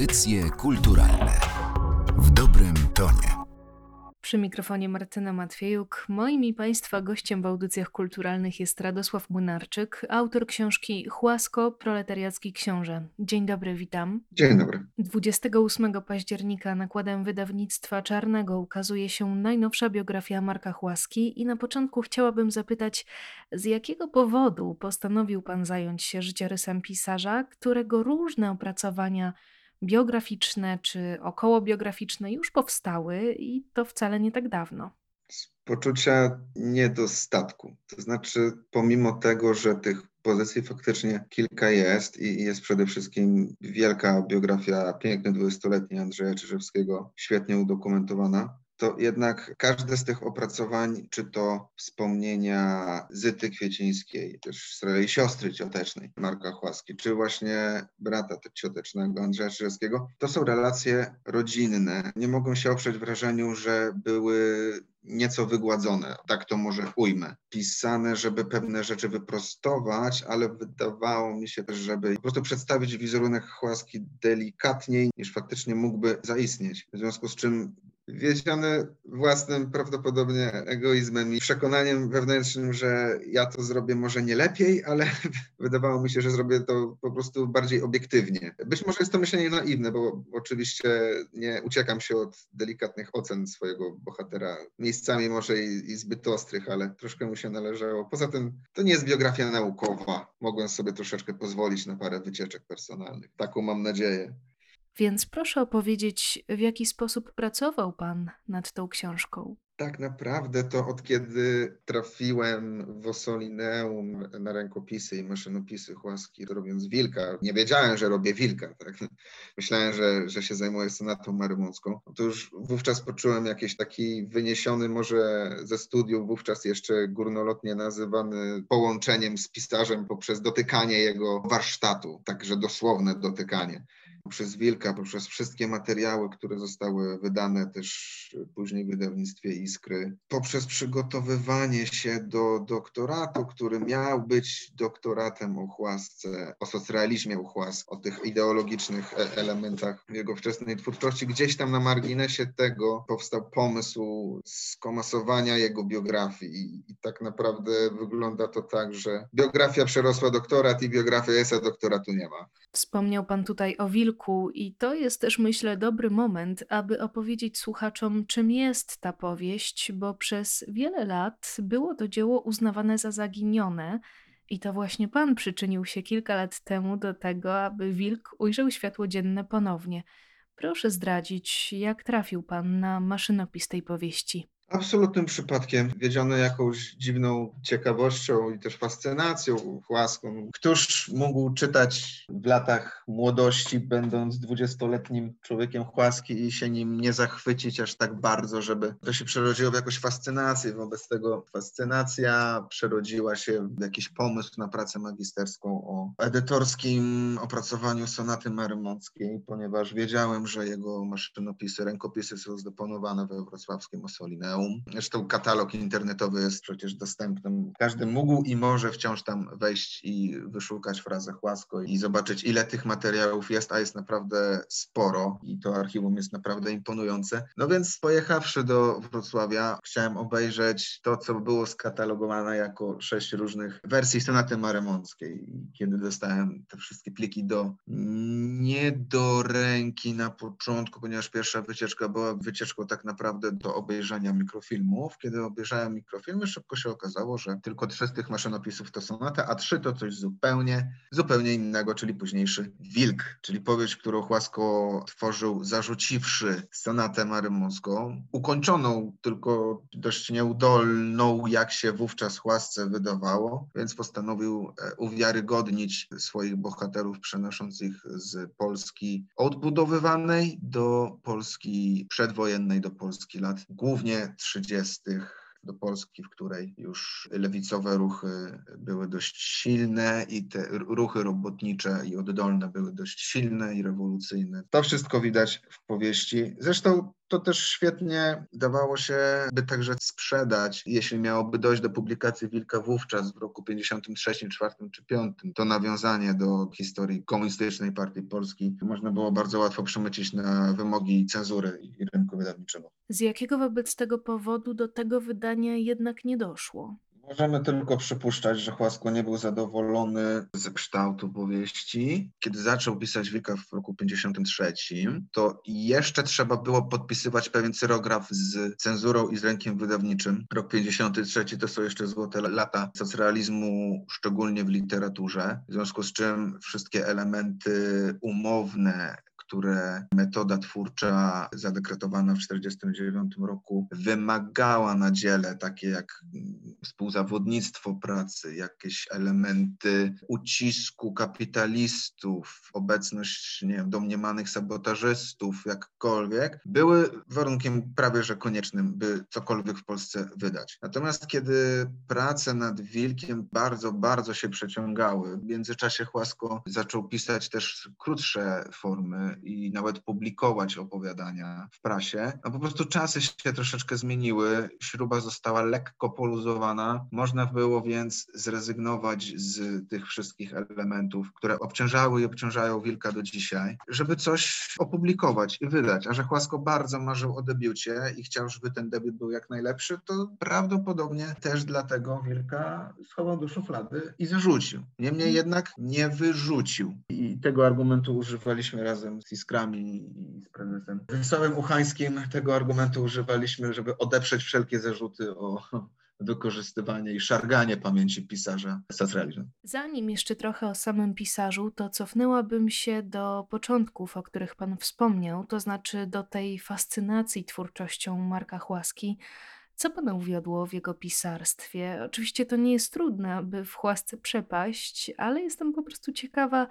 Audycje kulturalne w dobrym tonie. Przy mikrofonie Martyna Matwiejuk. Moim i Państwa gościem w audycjach kulturalnych jest Radosław Młynarczyk, autor książki Chłasko, proletariacki książę. Dzień dobry, witam. Dzień dobry. 28 października nakładem wydawnictwa Czarnego ukazuje się najnowsza biografia Marka Chłaski i na początku chciałabym zapytać, z jakiego powodu postanowił Pan zająć się życiorysem pisarza, którego różne opracowania biograficzne czy okołobiograficzne już powstały i to wcale nie tak dawno. Z poczucia niedostatku. To znaczy, pomimo tego, że tych pozycji faktycznie kilka jest i jest przede wszystkim wielka biografia piękny dwudziestoletni Andrzeja Czyżewskiego, świetnie udokumentowana, to jednak każde z tych opracowań, czy to wspomnienia Zyty Kwiecińskiej, też swojej siostry ciotecznej Marka Chłaski, czy właśnie brata ciotecznego Andrzeja Czyżewskiego, to są relacje rodzinne. Nie mogą się oprzeć wrażeniu, że były nieco wygładzone, tak to może ujmę. Pisane, żeby pewne rzeczy wyprostować, ale wydawało mi się też, żeby po prostu przedstawić wizerunek Chłaski delikatniej, niż faktycznie mógłby zaistnieć. W związku z czym wiedziony własnym prawdopodobnie egoizmem i przekonaniem wewnętrznym, że ja to zrobię może nie lepiej, ale wydawało mi się, że zrobię to po prostu bardziej obiektywnie. Być może jest to myślenie naiwne, bo oczywiście nie uciekam się od delikatnych ocen swojego bohatera, miejscami może i, i zbyt ostrych, ale troszkę mu się należało. Poza tym to nie jest biografia naukowa. Mogłem sobie troszeczkę pozwolić na parę wycieczek personalnych. Taką mam nadzieję. Więc proszę opowiedzieć, w jaki sposób pracował Pan nad tą książką. Tak naprawdę to od kiedy trafiłem w Ossolineum na rękopisy i maszynopisy Chłaski, robiąc wilka, nie wiedziałem, że robię wilka. Tak? Myślałem, że, że się zajmuję sonatą marymącką. To już wówczas poczułem jakiś taki wyniesiony może ze studiów, wówczas jeszcze górnolotnie nazywany połączeniem z pisarzem poprzez dotykanie jego warsztatu, także dosłowne dotykanie poprzez Wilka, poprzez wszystkie materiały, które zostały wydane też później w wydawnictwie Iskry, poprzez przygotowywanie się do doktoratu, który miał być doktoratem o chłasce, o socrealizmie u o tych ideologicznych e, elementach jego wczesnej twórczości. Gdzieś tam na marginesie tego powstał pomysł skomasowania jego biografii i, i tak naprawdę wygląda to tak, że biografia przerosła doktorat i biografia Esa doktoratu nie ma. Wspomniał Pan tutaj o I to jest też, myślę, dobry moment, aby opowiedzieć słuchaczom, czym jest ta powieść, bo przez wiele lat było to dzieło uznawane za zaginione. I to właśnie Pan przyczynił się kilka lat temu do tego, aby Wilk ujrzał światło dzienne ponownie. Proszę zdradzić, jak trafił Pan na maszynopis tej powieści. Absolutnym przypadkiem, wiedziony jakąś dziwną ciekawością i też fascynacją łaską. Któż mógł czytać w latach młodości, będąc dwudziestoletnim człowiekiem chłaski i się nim nie zachwycić aż tak bardzo, żeby to się przerodziło w jakąś fascynację. Wobec tego fascynacja przerodziła się w jakiś pomysł na pracę magisterską o edytorskim opracowaniu sonaty marymockiej, ponieważ wiedziałem, że jego maszynopisy, rękopisy są zdeponowane we wrocławskim Osolineum muzeum. Zresztą katalog internetowy jest przecież dostępny. Każdy mógł i może wciąż tam wejść i wyszukać frazę Chłasko i zobaczyć, ile tych materiałów jest, a jest naprawdę sporo i to archiwum jest naprawdę imponujące. No więc pojechawszy do Wrocławia, chciałem obejrzeć to, co było skatalogowane jako sześć różnych wersji sonaty marymąckiej. Kiedy dostałem te wszystkie pliki do nie do ręki na początku, ponieważ pierwsza wycieczka była wycieczką tak naprawdę do obejrzenia mikrofilmów. Kiedy obejrzałem mikrofilmy, szybko się okazało, że tylko trzy z tych maszynopisów to sonata, a trzy to coś zupełnie, zupełnie innego, czyli późniejszy Wilk, czyli powieść, którą Chłasko tworzył zarzuciwszy sonatę marymonską, ukończoną tylko dość nieudolną, jak się wówczas Chłasce wydawało, więc postanowił e, uwiarygodnić swoich bohaterów, przenosząc ich z Polski odbudowywanej do Polski przedwojennej, do Polski lat głównie 30 do Polski, w której już lewicowe ruchy były dość silne i te ruchy robotnicze i oddolne były dość silne i rewolucyjne. To wszystko widać w powieści. Zresztą to też świetnie dawało się by także sprzedać, jeśli miałoby dojść do publikacji Wilka wówczas w roku 53, 4 czy 5. To nawiązanie do historii komunistycznej partii Polski można było bardzo łatwo przemycić na wymogi cenzury i rynku wydawniczego. Z jakiego wobec tego powodu do tego wydania jednak nie doszło? Możemy tylko przypuszczać, że Chłasko nie był zadowolony ze kształtu powieści. Kiedy zaczął pisać Wilka w roku 53, to jeszcze trzeba było podpisywać pewien cyrograf z cenzurą i z rękiem wydawniczym. Rok 53 to są jeszcze złote lata socrealizmu, szczególnie w literaturze, w związku z czym wszystkie elementy umowne, które metoda twórcza zadekretowana w 1949 roku wymagała na dziele, takie jak współzawodnictwo pracy, jakieś elementy ucisku kapitalistów, obecność nie wiem, domniemanych sabotażystów, jakkolwiek, były warunkiem prawie że koniecznym, by cokolwiek w Polsce wydać. Natomiast kiedy prace nad Wilkiem bardzo, bardzo się przeciągały, w międzyczasie Chłasko zaczął pisać też krótsze formy i nawet publikować opowiadania w prasie. No po prostu czasy się troszeczkę zmieniły, śruba została lekko poluzowana. Można było więc zrezygnować z tych wszystkich elementów, które obciążały i obciążają Wilka do dzisiaj, żeby coś opublikować i wydać. A że Chłasko bardzo marzył o debiucie i chciał, żeby ten debiut był jak najlepszy, to prawdopodobnie też dlatego Wilka schował do szuflady i zarzucił. Niemniej jednak nie wyrzucił. I tego argumentu używaliśmy razem z Iskrami i z prezesem Wesołym Uchańskim. Tego argumentu używaliśmy, żeby odeprzeć wszelkie zarzuty o wykorzystywanie i szarganie pamięci pisarza sacrealizmu. Zanim jeszcze trochę o samym pisarzu, to cofnęłabym się do początków, o których Pan wspomniał, to znaczy do tej fascynacji twórczością Marka Chłaski. Co Pana uwiodło w jego pisarstwie? Oczywiście to nie jest trudne, aby w Chłasce przepaść, ale jestem po prostu ciekawa,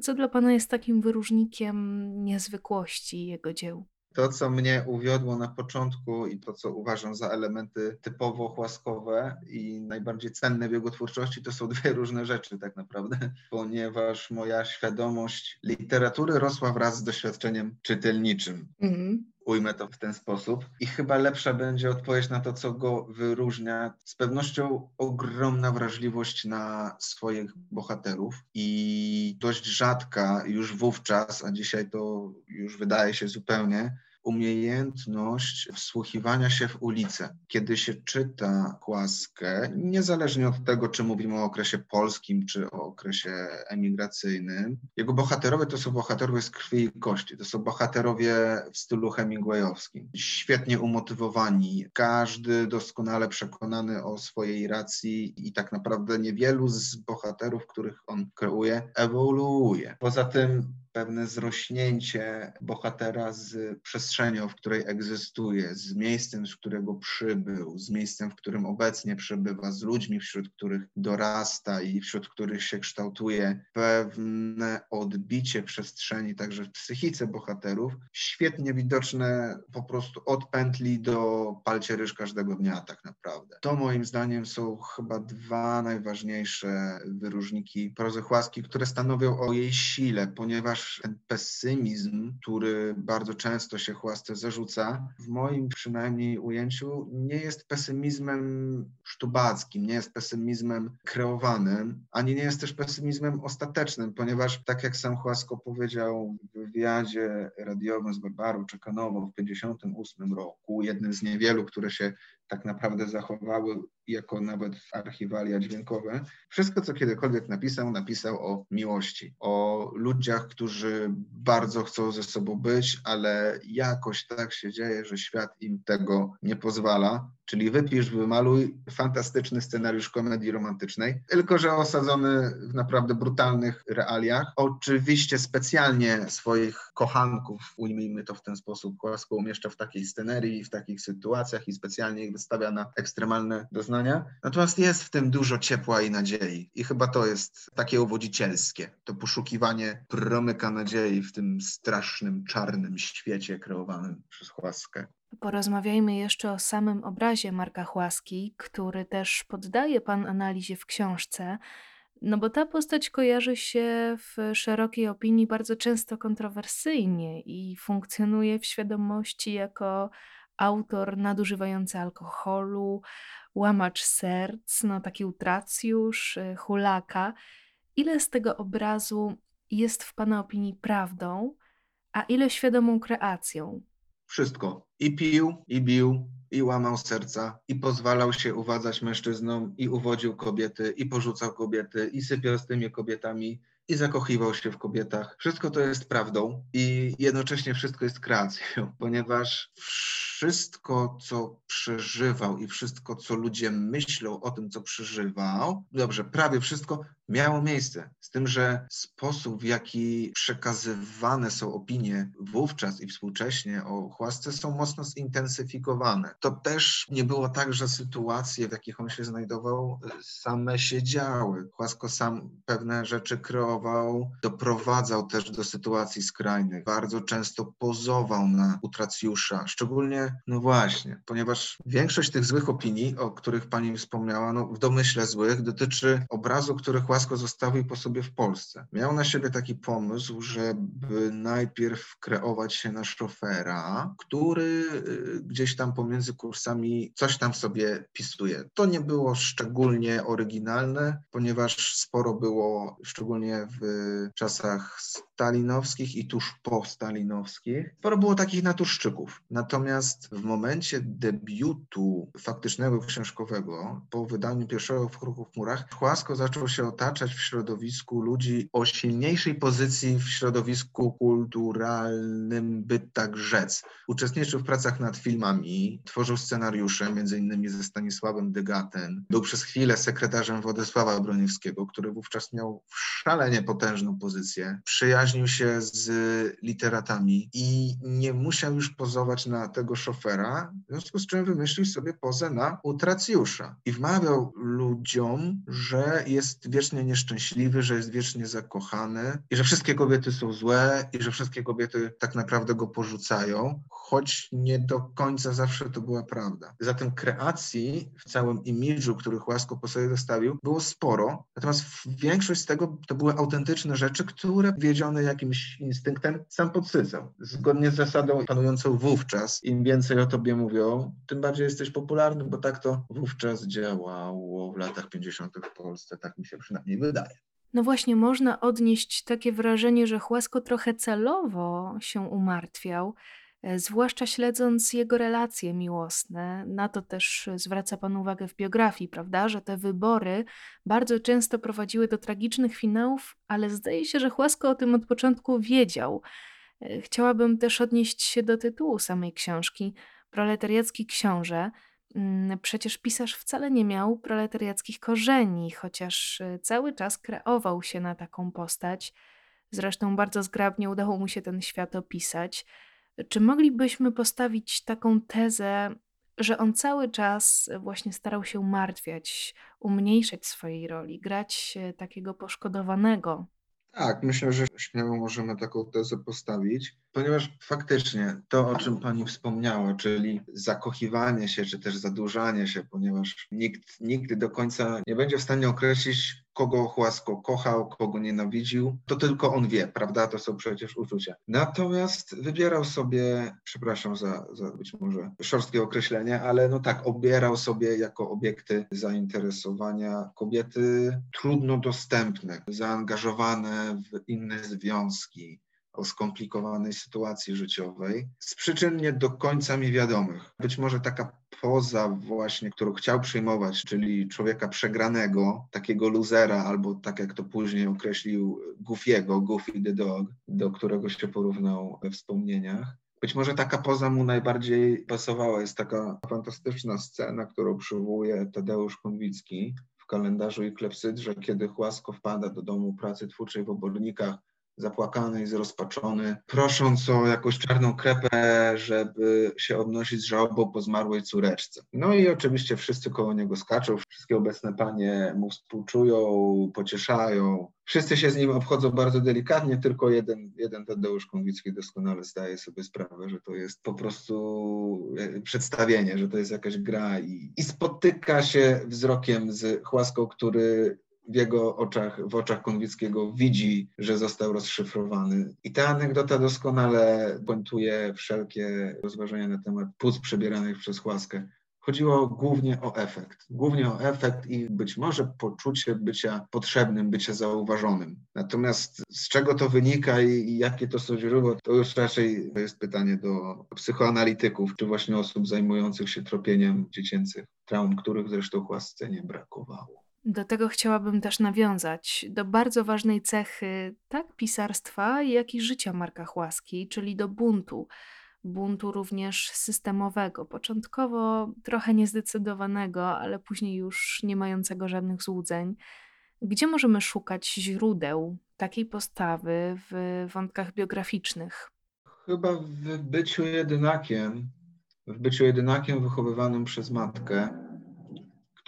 co dla Pana jest takim wyróżnikiem niezwykłości jego dzieł. To, co mnie uwiodło na początku i to, co uważam za elementy typowo chłaskowe i najbardziej cenne w jego twórczości, to są dwie różne rzeczy tak naprawdę, ponieważ moja świadomość literatury rosła wraz z doświadczeniem czytelniczym. Mhm ujmę to w ten sposób. I chyba lepsza będzie odpowiedź na to, co go wyróżnia. Z pewnością ogromna wrażliwość na swoich bohaterów i dość rzadka już wówczas, a dzisiaj to już wydaje się zupełnie, umiejętność wsłuchiwania się w ulicę. Kiedy się czyta Kłaskę, niezależnie od tego, czy mówimy o okresie polskim, czy o okresie emigracyjnym, jego bohaterowie to są bohaterowie z krwi i kości. To są bohaterowie w stylu hemingwayowskim. Świetnie umotywowani, każdy doskonale przekonany o swojej racji i tak naprawdę niewielu z bohaterów, których on kreuje, ewoluuje. Poza tym pewne zrośnięcie bohatera z przestrzenią, w której egzystuje, z miejscem, z którego przybył, z miejscem, w którym obecnie przebywa, z ludźmi, wśród których dorasta i wśród których się kształtuje, pewne odbicie przestrzeni, także w psychice bohaterów, świetnie widoczne po prostu od pętli do palcie ryż każdego dnia tak naprawdę. To moim zdaniem są chyba dwa najważniejsze wyróżniki prozy Chłaski, które stanowią o jej sile, ponieważ ten pesymizm, który bardzo często się chłasce zarzuca, w moim przynajmniej ujęciu nie jest pesymizmem sztubackim, nie jest pesymizmem kreowanym, ani nie jest też pesymizmem ostatecznym, ponieważ tak jak sam Chłasko powiedział w wywiadzie radiowym z Barbarą Czekanową w 1958 roku, jednym z niewielu, które się tak naprawdę zachowały jako nawet archiwalia dźwiękowe. Wszystko, co kiedykolwiek napisał, napisał o miłości, o ludziach, którzy bardzo chcą ze sobą być, ale jakoś tak się dzieje, że świat im tego nie pozwala. Czyli wypisz, wymaluj fantastyczny scenariusz komedii romantycznej, tylko że osadzony w naprawdę brutalnych realiach. Oczywiście specjalnie swoich kochanków, ujmijmy to w ten sposób, łasko umieszcza w takiej scenerii, w takich sytuacjach i specjalnie ich wystawia na ekstremalne doznania. Natomiast jest w tym dużo ciepła i nadziei. I chyba to jest takie uwodzicielskie, to poszukiwanie promyka nadziei w tym strasznym, czarnym świecie kreowanym przez Chłaskę. Porozmawiajmy jeszcze o samym obrazie Marka Chłaski, który też poddaje pan analizie w książce, no bo ta postać kojarzy się w szerokiej opinii bardzo często kontrowersyjnie i funkcjonuje w świadomości jako autor nadużywający alkoholu, łamacz serc, no taki utracjusz, y, hulaka. Ile z tego obrazu jest w pana opinii prawdą, a ile świadomą kreacją? Wszystko. I pił, i bił, i łamał serca, i pozwalał się uwadzać mężczyznom, i uwodził kobiety, i porzucał kobiety, i sypiał z tymi kobietami, i zakochiwał się w kobietach. Wszystko to jest prawdą i jednocześnie wszystko jest kreacją, ponieważ wszystko, co przeżywał i wszystko, co ludzie myślą o tym, co przeżywał, dobrze, prawie wszystko miało miejsce. Z tym, że sposób, w jaki przekazywane są opinie wówczas i współcześnie o Chłasce są mocno zintensyfikowane. To też nie było tak, że sytuacje, w jakich on się znajdował, same się działy. Chłasko sam pewne rzeczy kreował, doprowadzał też do sytuacji skrajnych. Bardzo często pozował na utracjusza, szczególnie, no właśnie, ponieważ większość tych złych opinii, o których pani wspomniała, no w domyśle złych, dotyczy obrazu, który Płasko zostawił po sobie w Polsce. Miał na siebie taki pomysł, żeby najpierw kreować się na szofera, który y, gdzieś tam pomiędzy kursami coś tam sobie pisuje. To nie było szczególnie oryginalne, ponieważ sporo było, szczególnie w czasach stalinowskich i tuż po stalinowskich, sporo było takich naturszczyków. Natomiast w momencie debiutu faktycznego książkowego, po wydaniu pierwszego w Kruchu w Murach, Chłasko zaczął się otaczać w środowisku ludzi o silniejszej pozycji w środowisku kulturalnym, by tak rzec. Uczestniczył w pracach nad filmami, tworzył scenariusze, między innymi ze Stanisławem Degaten. Był przez chwilę sekretarzem Władysława Broniewskiego, który wówczas miał szalenie potężną pozycję. Się z literatami i nie musiał już pozować na tego szofera, w związku z czym wymyślił sobie pozę na utracjusza i wmawiał ludziom, że jest wiecznie nieszczęśliwy, że jest wiecznie zakochany i że wszystkie kobiety są złe i że wszystkie kobiety tak naprawdę go porzucają, choć nie do końca zawsze to była prawda. Zatem kreacji w całym imidżu, który Chłasko po sobie zostawił, było sporo, natomiast większość z tego to były autentyczne rzeczy, które wiedzione jakimś instynktem sam podsycał. Zgodnie z zasadą panującą wówczas, im więcej o tobie mówią, tym bardziej jesteś popularny, bo tak to wówczas działało w latach 50. w Polsce, tak mi się przynajmniej wydaje. No właśnie, można odnieść takie wrażenie, że Chłasko trochę celowo się umartwiał, zwłaszcza śledząc jego relacje miłosne. Na to też zwraca Pan uwagę w biografii, prawda? Że te wybory bardzo często prowadziły do tragicznych finałów, ale zdaje się, że Chłasko o tym od początku wiedział. E, chciałabym też odnieść się do tytułu samej książki Proletariacki Książę. Mm, przecież pisarz wcale nie miał proletariackich korzeni, chociaż cały czas kreował się na taką postać. Zresztą bardzo zgrabnie udało mu się ten świat opisać. Czy moglibyśmy postawić taką tezę, że on cały czas właśnie starał się umartwiać, umniejszać swojej roli, grać takiego poszkodowanego? Tak, myślę, że śmiało możemy taką tezę postawić, ponieważ faktycznie to, o czym Pani wspomniała, czyli zakochiwanie się, czy też zadłużanie się, ponieważ nikt nigdy do końca nie będzie w stanie określić, kogo Chłasko kochał, kogo nienawidził, to tylko on wie, prawda? To są przecież uczucia. Natomiast wybierał sobie, przepraszam za, za być może szorstkie określenie, ale no tak, obierał sobie jako obiekty zainteresowania kobiety trudno dostępne, zaangażowane w inne związki, o skomplikowanej sytuacji życiowej z przyczyn nie do końca mi wiadomych. Być może taka poza właśnie, którą chciał przyjmować, czyli człowieka przegranego, takiego luzera, albo tak jak to później określił Goofiego, Goofy the Dog, do którego się porównał we wspomnieniach. Być może taka poza mu najbardziej pasowała. Jest taka fantastyczna scena, którą przywołuje Tadeusz Konwicki w kalendarzu i klepsydrze, kiedy Chłasko wpada do domu pracy twórczej w Obornikach zapłakany i zrozpaczony, prosząc o jakąś czarną krepę, żeby się odnosić z żałobą po zmarłej córeczce. No i oczywiście wszyscy koło niego skaczą, wszystkie obecne panie mu współczują, pocieszają. Wszyscy się z nim obchodzą bardzo delikatnie, tylko jeden, jeden Tadeusz Konwicki doskonale zdaje sobie sprawę, że to jest po prostu e, przedstawienie, że to jest jakaś gra i, i spotyka się wzrokiem z Chłaską, który w jego oczach, w oczach Konwickiego widzi, że został rozszyfrowany. I ta anegdota doskonale pointuje wszelkie rozważania na temat płuc przebieranych przez Chłaskę. Chodziło głównie o efekt. Głównie o efekt i być może poczucie bycia potrzebnym, bycia zauważonym. Natomiast z czego to wynika i, jakie to są źródła, to już raczej jest pytanie do psychoanalityków, czy właśnie osób zajmujących się tropieniem dziecięcych traum, których zresztą Chłasce nie brakowało. Do tego chciałabym też nawiązać do bardzo ważnej cechy tak pisarstwa, jak i życia Marka Chłaski, czyli do buntu. Buntu również systemowego, początkowo trochę niezdecydowanego, ale później już nie mającego żadnych złudzeń. Gdzie możemy szukać źródeł takiej postawy w wątkach biograficznych? Chyba w byciu jedynakiem, w byciu jedynakiem wychowywanym przez matkę,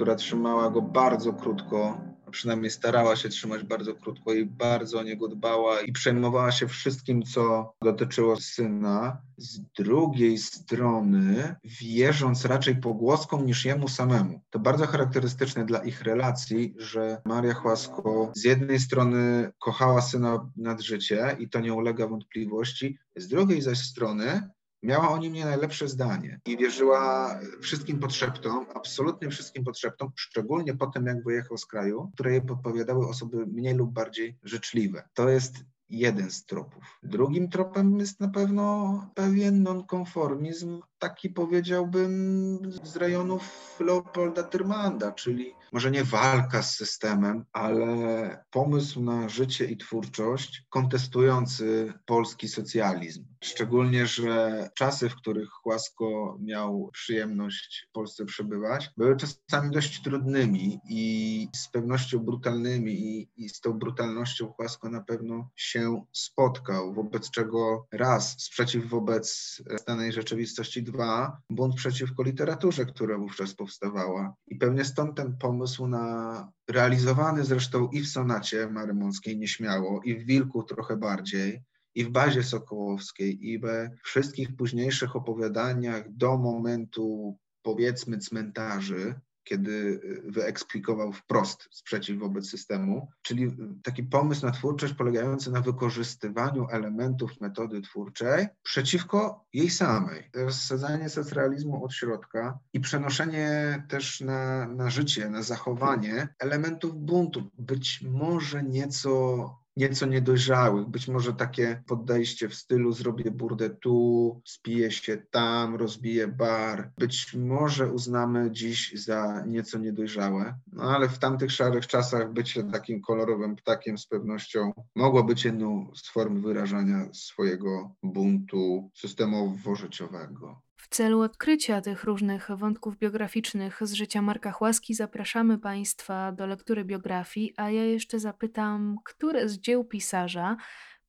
która trzymała go bardzo krótko, a przynajmniej starała się trzymać bardzo krótko i bardzo o niego dbała i przejmowała się wszystkim, co dotyczyło syna. Z drugiej strony, wierząc raczej pogłoskom niż jemu samemu. To bardzo charakterystyczne dla ich relacji, że Maria Chłasko z jednej strony kochała syna nad życie i to nie ulega wątpliwości, z drugiej zaś strony miała o nim nie najlepsze zdanie i wierzyła wszystkim podszeptom, absolutnie wszystkim podszeptom, szczególnie po tym, jak wyjechał z kraju, które jej podpowiadały osoby mniej lub bardziej życzliwe. To jest jeden z tropów. Drugim tropem jest na pewno pewien nonkonformizm, taki powiedziałbym z rejonów Leopolda Tyrmanda, czyli może nie walka z systemem, ale pomysł na życie i twórczość kontestujący polski socjalizm. Szczególnie, że czasy, w których Chłasko miał przyjemność w Polsce przebywać, były czasami dość trudnymi i z pewnością brutalnymi i, i z tą brutalnością Chłasko na pewno się spotkał, wobec czego raz sprzeciw wobec stanej rzeczywistości, dwa bunt przeciwko literaturze, która wówczas powstawała. I pewnie stąd ten pomysł na realizowany zresztą i w sonacie Marymąckiej nieśmiało, i w Wilku trochę bardziej, i w bazie Sokołowskiej, i we wszystkich późniejszych opowiadaniach do momentu powiedzmy cmentarzy, kiedy wyeksplikował wprost sprzeciw wobec systemu, czyli taki pomysł na twórczość polegający na wykorzystywaniu elementów metody twórczej przeciwko jej samej. Rozsadzanie socrealizmu od środka i przenoszenie też na, na życie, na zachowanie elementów buntu, być może nieco nieco niedojrzałych, być może takie podejście w stylu zrobię burdę tu, spiję się tam, rozbiję bar. Być może uznamy dziś za nieco niedojrzałe, no ale w tamtych szarych czasach bycie takim kolorowym ptakiem z pewnością mogło być jedną z form wyrażania swojego buntu systemowo-życiowego. W celu odkrycia tych różnych wątków biograficznych z życia Marka Chłaski zapraszamy Państwa do lektury biografii, a ja jeszcze zapytam, które z dzieł pisarza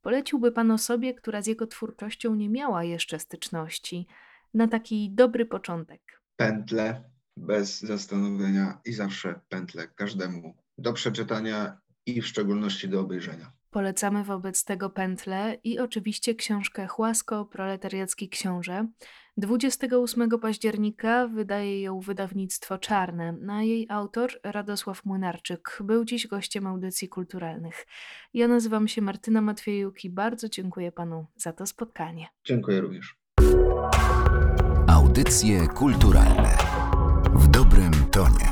poleciłby Pan osobie, która z jego twórczością nie miała jeszcze styczności, na taki dobry początek? Pętle, bez zastanowienia i zawsze pętle każdemu do przeczytania i w szczególności do obejrzenia. Polecamy wobec tego pętle i oczywiście książkę Chłasko, proletariacki książę. 28 października wydaje ją wydawnictwo Czarne, a jej autor Radosław Młynarczyk był dziś gościem audycji kulturalnych. Ja nazywam się Martyna Matwiejuk i bardzo dziękuję panu za to spotkanie. Dziękuję również. Audycje kulturalne w dobrym tonie.